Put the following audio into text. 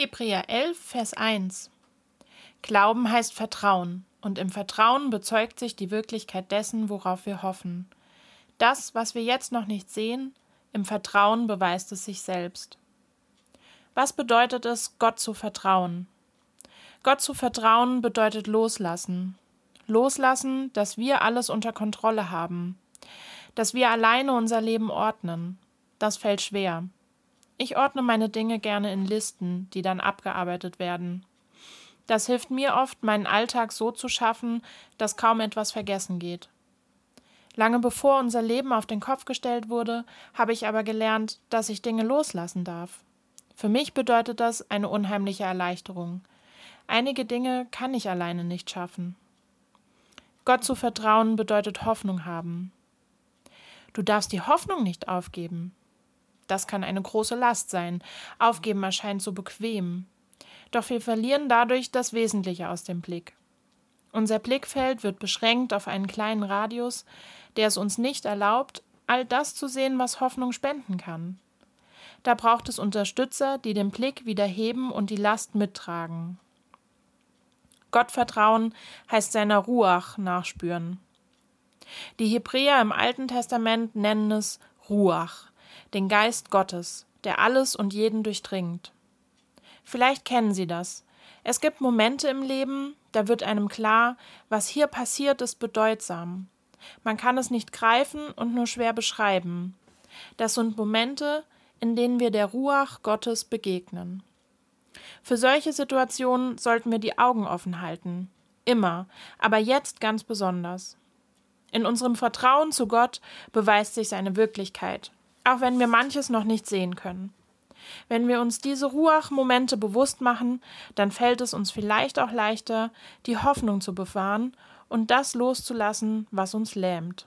Hebräer 11, Vers 1 Glauben heißt Vertrauen, und im Vertrauen bezeugt sich die Wirklichkeit dessen, worauf wir hoffen. Das, was wir jetzt noch nicht sehen, im Vertrauen beweist es sich selbst. Was bedeutet es, Gott zu vertrauen? Gott zu vertrauen bedeutet loslassen. Loslassen, dass wir alles unter Kontrolle haben, dass wir alleine unser Leben ordnen. Das fällt schwer. Ich ordne meine Dinge gerne in Listen, die dann abgearbeitet werden. Das hilft mir oft, meinen Alltag so zu schaffen, dass kaum etwas vergessen geht. Lange bevor unser Leben auf den Kopf gestellt wurde, habe ich aber gelernt, dass ich Dinge loslassen darf. Für mich bedeutet das eine unheimliche Erleichterung. Einige Dinge kann ich alleine nicht schaffen. Gott zu vertrauen bedeutet Hoffnung haben. Du darfst die Hoffnung nicht aufgeben. Das kann eine große Last sein. Aufgeben erscheint so bequem. Doch wir verlieren dadurch das Wesentliche aus dem Blick. Unser Blickfeld wird beschränkt auf einen kleinen Radius, der es uns nicht erlaubt, all das zu sehen, was Hoffnung spenden kann. Da braucht es Unterstützer, die den Blick wieder heben und die Last mittragen. Gottvertrauen heißt seiner Ruach nachspüren. Die Hebräer im Alten Testament nennen es Ruach, den Geist Gottes, der alles und jeden durchdringt. Vielleicht kennen Sie das. Es gibt Momente im Leben, da wird einem klar, was hier passiert, ist bedeutsam. Man kann es nicht greifen und nur schwer beschreiben. Das sind Momente, in denen wir der Ruach Gottes begegnen. Für solche Situationen sollten wir die Augen offen halten. Immer, aber jetzt ganz besonders. In unserem Vertrauen zu Gott beweist sich seine Wirklichkeit auch wenn wir manches noch nicht sehen können. Wenn wir uns diese Ruach-Momente bewusst machen, dann fällt es uns vielleicht auch leichter, die Hoffnung zu bewahren und das loszulassen, was uns lähmt.